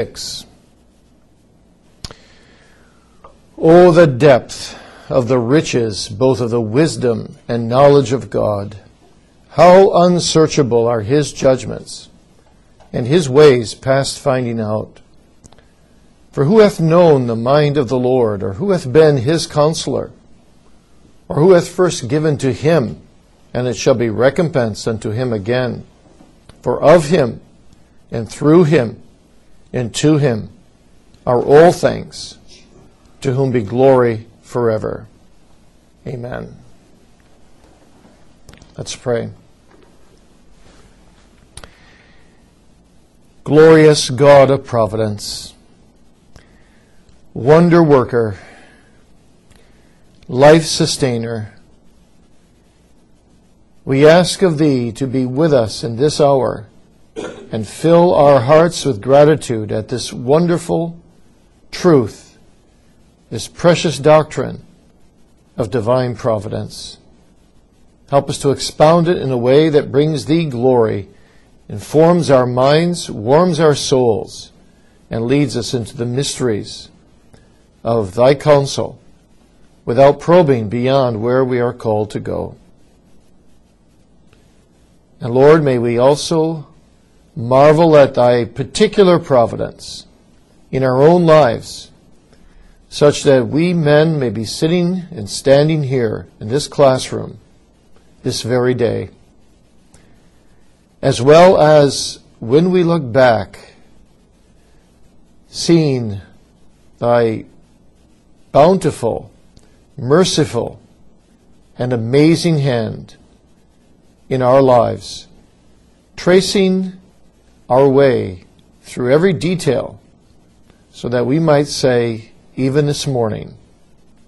6. Oh, the depth of the riches, both of the wisdom and knowledge of God! How unsearchable are his judgments, and his ways past finding out. For who hath known the mind of the Lord, or who hath been his counselor? Or who hath first given to him, and it shall be recompensed unto him again? For of him, and through him, and to him are all things, to whom be glory forever. Amen. Let's pray. Glorious God of providence, wonder worker, life sustainer, we ask of Thee to be with us in this hour and fill our hearts with gratitude at this wonderful truth, this precious doctrine of divine providence. Help us to expound it in a way that brings Thee glory, informs our minds, warms our souls, and leads us into the mysteries of Thy counsel without probing beyond where we are called to go. And Lord, may we also marvel at thy particular providence in our own lives, such that we men may be sitting and standing here in this classroom this very day, as well as when we look back, seeing thy bountiful, merciful, and amazing hand in our lives, tracing our way through every detail so that we might say, even this morning,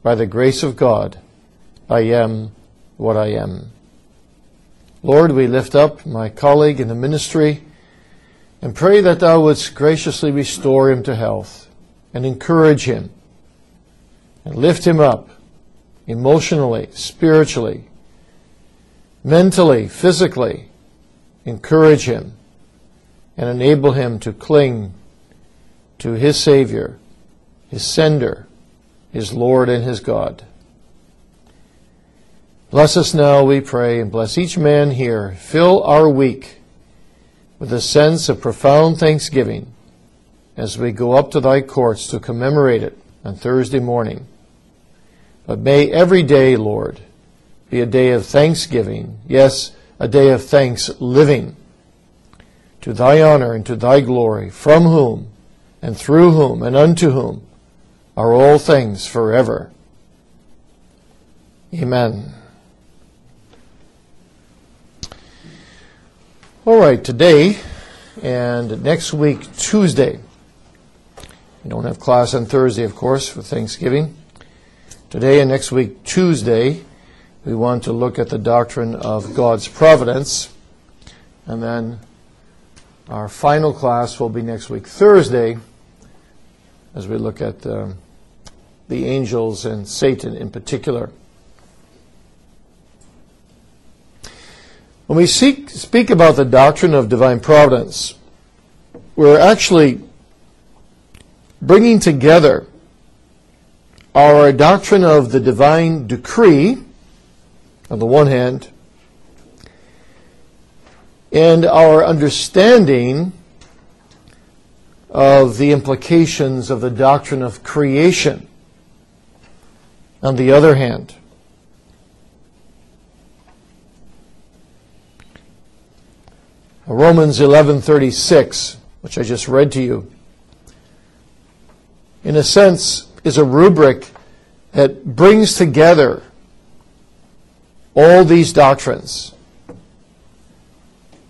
by the grace of God, I am what I am. Lord, we lift up my colleague in the ministry and pray that Thou wouldst graciously restore him to health and encourage him and lift him up emotionally, spiritually, mentally, physically. Encourage him and enable him to cling to his Savior, his sender, his Lord and his God. Bless us now, we pray, and bless each man here. Fill our week with a sense of profound thanksgiving as we go up to thy courts to commemorate it on Thursday morning. But may every day, Lord, be a day of thanksgiving, yes, a day of thanks living to thy honor and to thy glory, from whom and through whom and unto whom are all things forever. Amen. All right, today and next week, Tuesday. We don't have class on Thursday, of course, for Thanksgiving. Today and next week, Tuesday, we want to look at the doctrine of God's providence. And then our final class will be next week, Thursday, as we look at um, the angels and Satan in particular. When we seek, speak about the doctrine of divine providence, we're actually bringing together our doctrine of the divine decree, on the one hand, and our understanding of the implications of the doctrine of creation. On the other hand, Romans 11:36, which I just read to you, in a sense is a rubric that brings together all these doctrines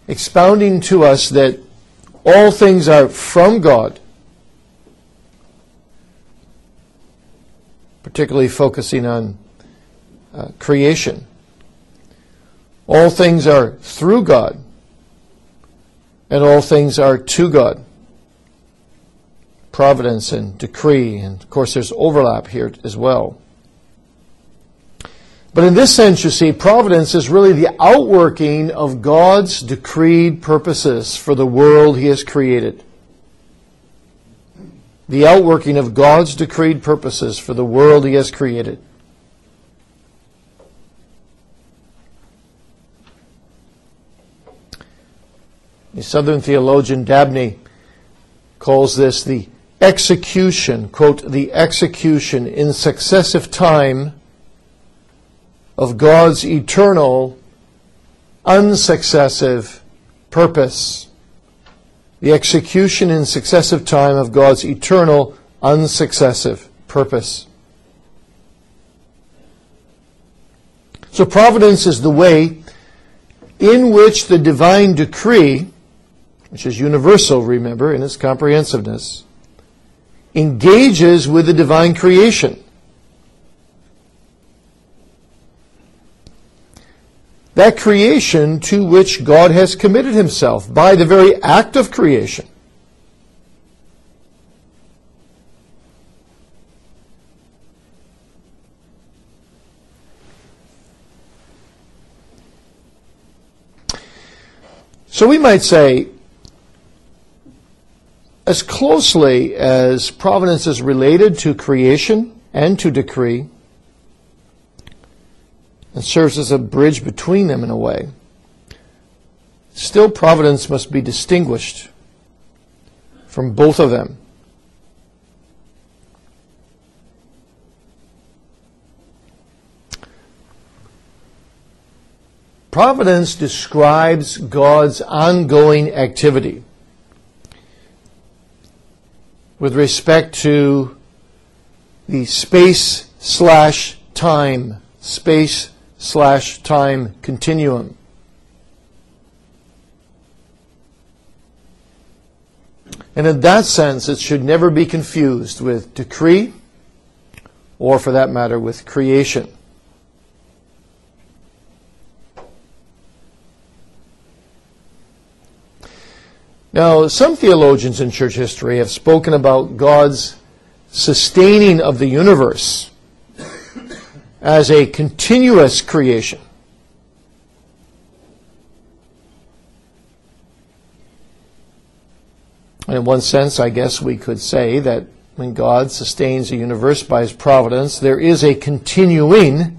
expounding to us that all things are from God, particularly focusing on uh, creation. All things are through God, and all things are to God. Providence and decree, and of course, there's overlap here as well. But in this sense, you see, providence is really the outworking of God's decreed purposes for the world He has created. the outworking of God's decreed purposes for the world he has created. The Southern theologian Dabney calls this the execution, quote, the execution in successive time of God's eternal, unsuccessive purpose. The execution in successive time of God's eternal, unsuccessive purpose. So providence is the way in which the divine decree, which is universal, remember, in its comprehensiveness, engages with the divine creation. That creation to which God has committed himself by the very act of creation. So we might say as closely as providence is related to creation and to decree, and serves as a bridge between them in a way, still providence must be distinguished from both of them. Providence describes God's ongoing activity with respect to the space slash time, space slash time continuum. And in that sense, it should never be confused with decree or, for that matter, with creation. Now, some theologians in church history have spoken about God's sustaining of the universe as a continuous creation. And in one sense, I guess we could say that when God sustains the universe by his providence, there is a continuing,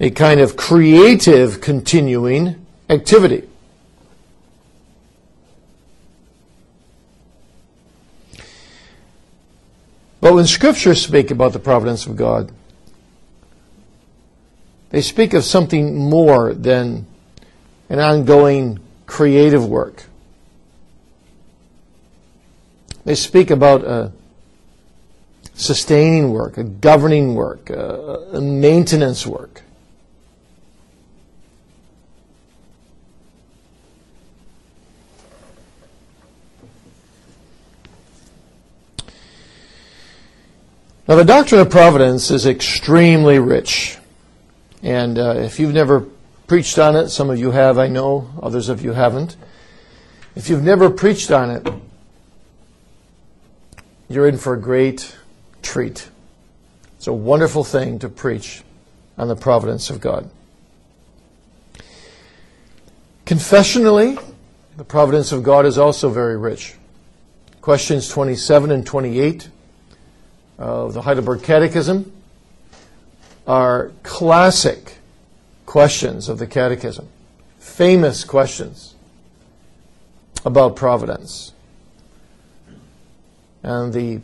a kind of creative continuing activity. But when scriptures speak about the providence of God, they speak of something more than an ongoing creative work. They speak about a sustaining work, a governing work, a, a maintenance work. Now, the doctrine of providence is extremely rich. And uh, if you've never preached on it, some of you have, I know, others of you haven't. If you've never preached on it, you're in for a great treat. It's a wonderful thing to preach on the providence of God. Confessionally, the providence of God is also very rich. Questions 27 and 28 of the Heidelberg Catechism are classic questions of the Catechism, famous questions about providence. And the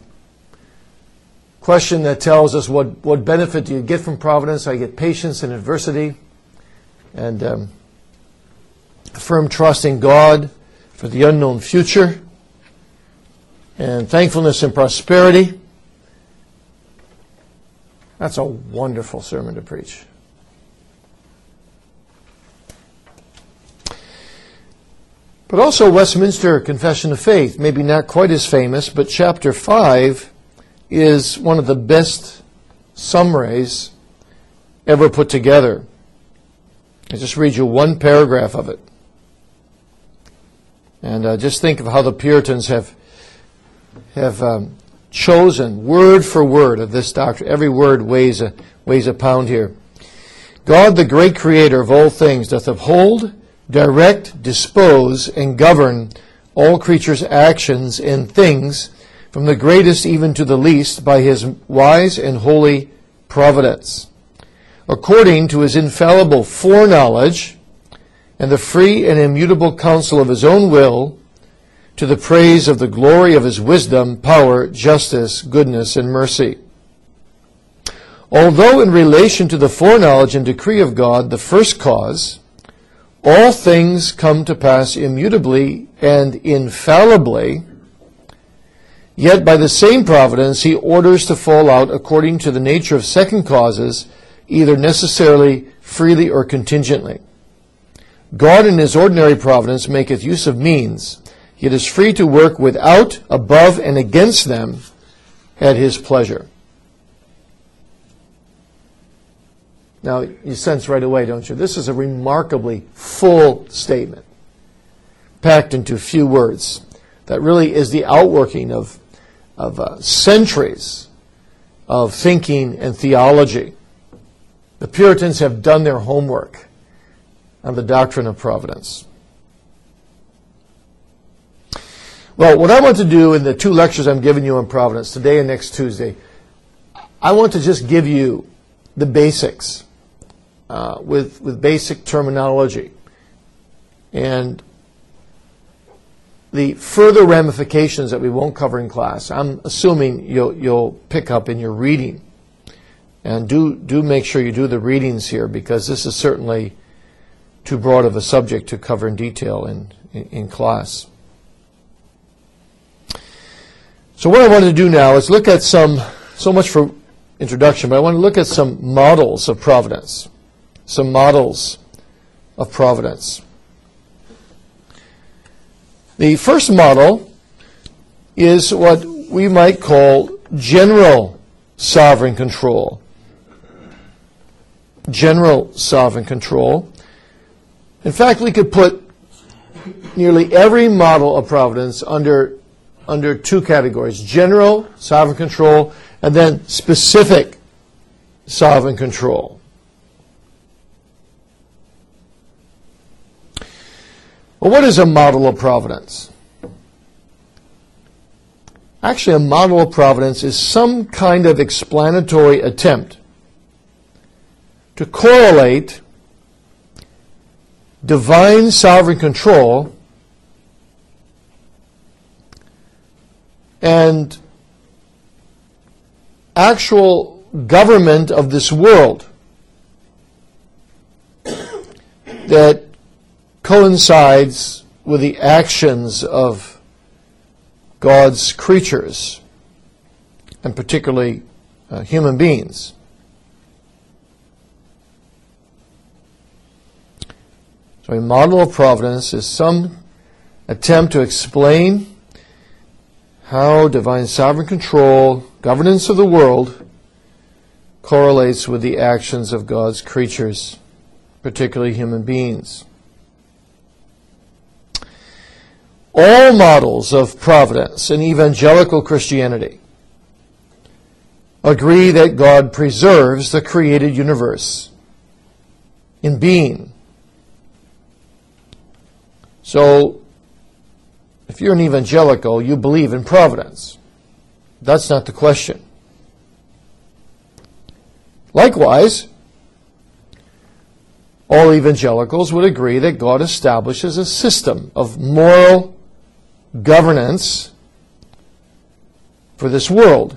question that tells us what, what benefit do you get from providence? I get patience in adversity and um, firm trust in God for the unknown future and thankfulness and prosperity that's a wonderful sermon to preach. But also Westminster Confession of Faith, maybe not quite as famous, but chapter 5 is one of the best summaries ever put together. I just read you one paragraph of it. And uh, just think of how the Puritans have have um, chosen word for word of this doctrine. Every word weighs a, weighs a pound here. God, the great creator of all things, doth uphold, direct, dispose, and govern all creatures' actions and things from the greatest even to the least, by his wise and holy providence, according to his infallible foreknowledge and the free and immutable counsel of his own will, to the praise of the glory of his wisdom, power, justice, goodness, and mercy. Although in relation to the foreknowledge and decree of God, the first cause, all things come to pass immutably and infallibly, Yet by the same providence he orders to fall out according to the nature of second causes, either necessarily, freely, or contingently. God in his ordinary providence maketh use of means, yet is free to work without, above, and against them at his pleasure. Now, you sense right away, don't you? This is a remarkably full statement, packed into few words. That really is the outworking of of uh, centuries of thinking and theology. The Puritans have done their homework on the doctrine of providence. Well, what I want to do in the two lectures I'm giving you on providence, today and next Tuesday, I want to just give you the basics uh, with, with basic terminology. And the further ramifications that we won't cover in class, I'm assuming you'll, you'll pick up in your reading. And do, do make sure you do the readings here because this is certainly too broad of a subject to cover in detail in, in, in class. So what I want to do now is look at some, so much for introduction, but I want to look at some models of providence. Some models of providence. The first model is what we might call general sovereign control. General sovereign control. In fact, we could put nearly every model of providence under, under two categories general sovereign control and then specific sovereign control. Well, what is a model of providence? Actually, a model of providence is some kind of explanatory attempt to correlate divine sovereign control and actual government of this world that coincides with the actions of God's creatures, and particularly uh, human beings. So, a model of providence is some attempt to explain how divine sovereign control, governance of the world, correlates with the actions of God's creatures, particularly human beings. all models of providence in evangelical Christianity agree that God preserves the created universe in being. So, if you're an evangelical, you believe in providence. That's not the question. Likewise, all evangelicals would agree that God establishes a system of moral governance for this world.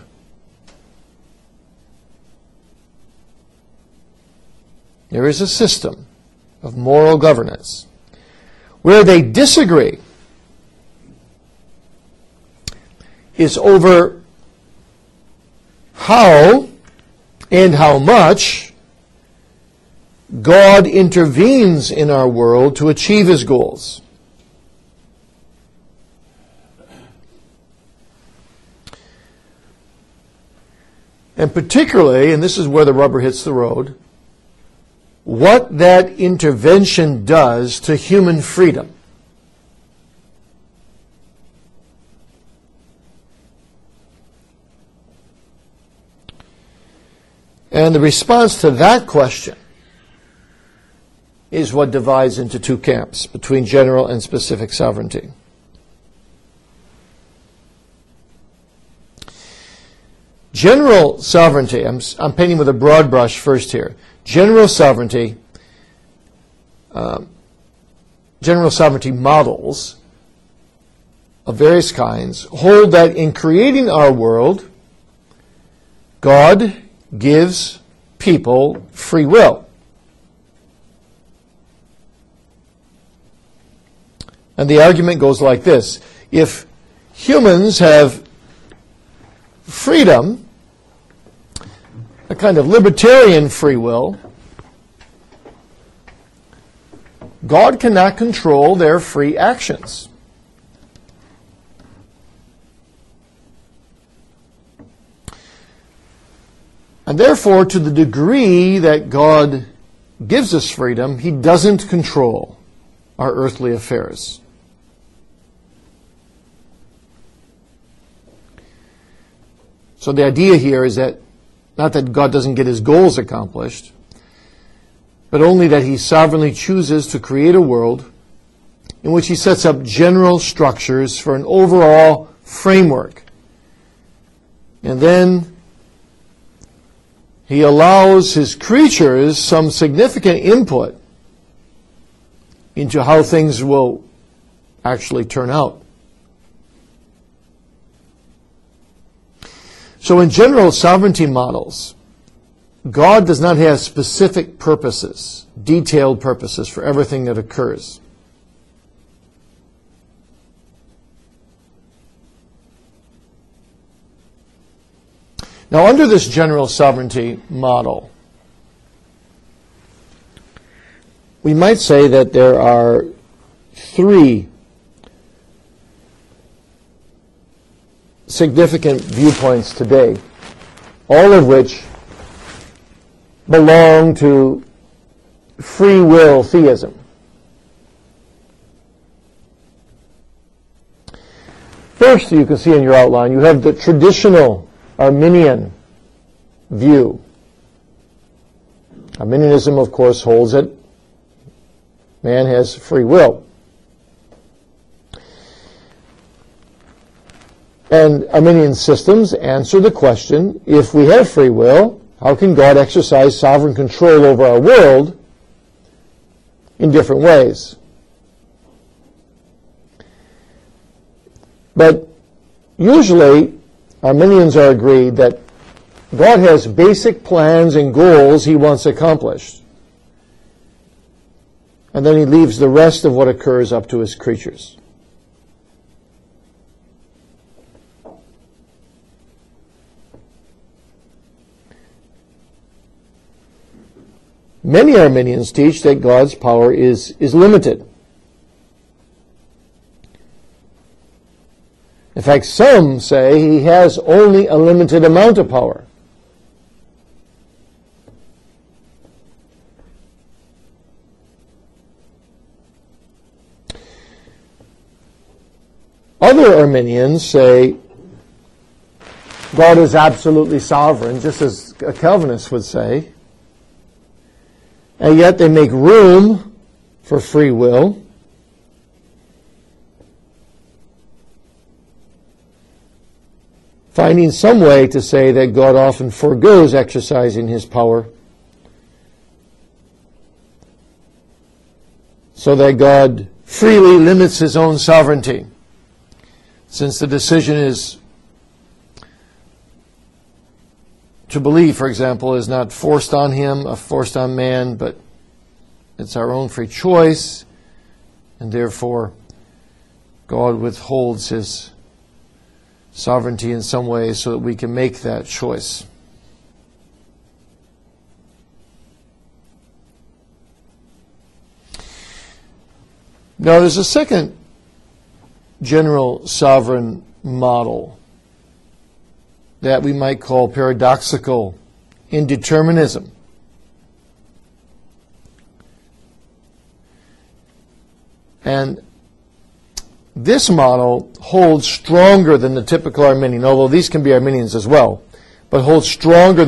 There is a system of moral governance. Where they disagree is over how and how much God intervenes in our world to achieve his goals. And particularly, and this is where the rubber hits the road, what that intervention does to human freedom. And the response to that question is what divides into two camps between general and specific sovereignty. General sovereignty, I'm, I'm painting with a broad brush first here. General sovereignty, uh, general sovereignty models of various kinds hold that in creating our world, God gives people free will. And the argument goes like this if humans have freedom, a kind of libertarian free will, God cannot control their free actions. And therefore, to the degree that God gives us freedom, He doesn't control our earthly affairs. So the idea here is that not that God doesn't get his goals accomplished, but only that he sovereignly chooses to create a world in which he sets up general structures for an overall framework. And then he allows his creatures some significant input into how things will actually turn out. So in general sovereignty models, God does not have specific purposes, detailed purposes for everything that occurs. Now, under this general sovereignty model, we might say that there are three significant viewpoints today, all of which belong to free will theism. First, you can see in your outline, you have the traditional Arminian view. Arminianism, of course, holds that man has free will. And Arminian systems answer the question, if we have free will, how can God exercise sovereign control over our world in different ways? But usually, Arminians are agreed that God has basic plans and goals he wants accomplished. And then he leaves the rest of what occurs up to his creatures. Many Arminians teach that God's power is, is limited. In fact, some say he has only a limited amount of power. Other Arminians say God is absolutely sovereign, just as a Calvinist would say and yet they make room for free will. Finding some way to say that God often forgoes exercising his power so that God freely limits his own sovereignty. Since the decision is to believe, for example, is not forced on him, or forced on man, but it's our own free choice, and therefore God withholds his sovereignty in some way so that we can make that choice. Now, there's a second general sovereign model that we might call paradoxical indeterminism. And this model holds stronger than the typical Arminian, although these can be Arminians as well, but holds stronger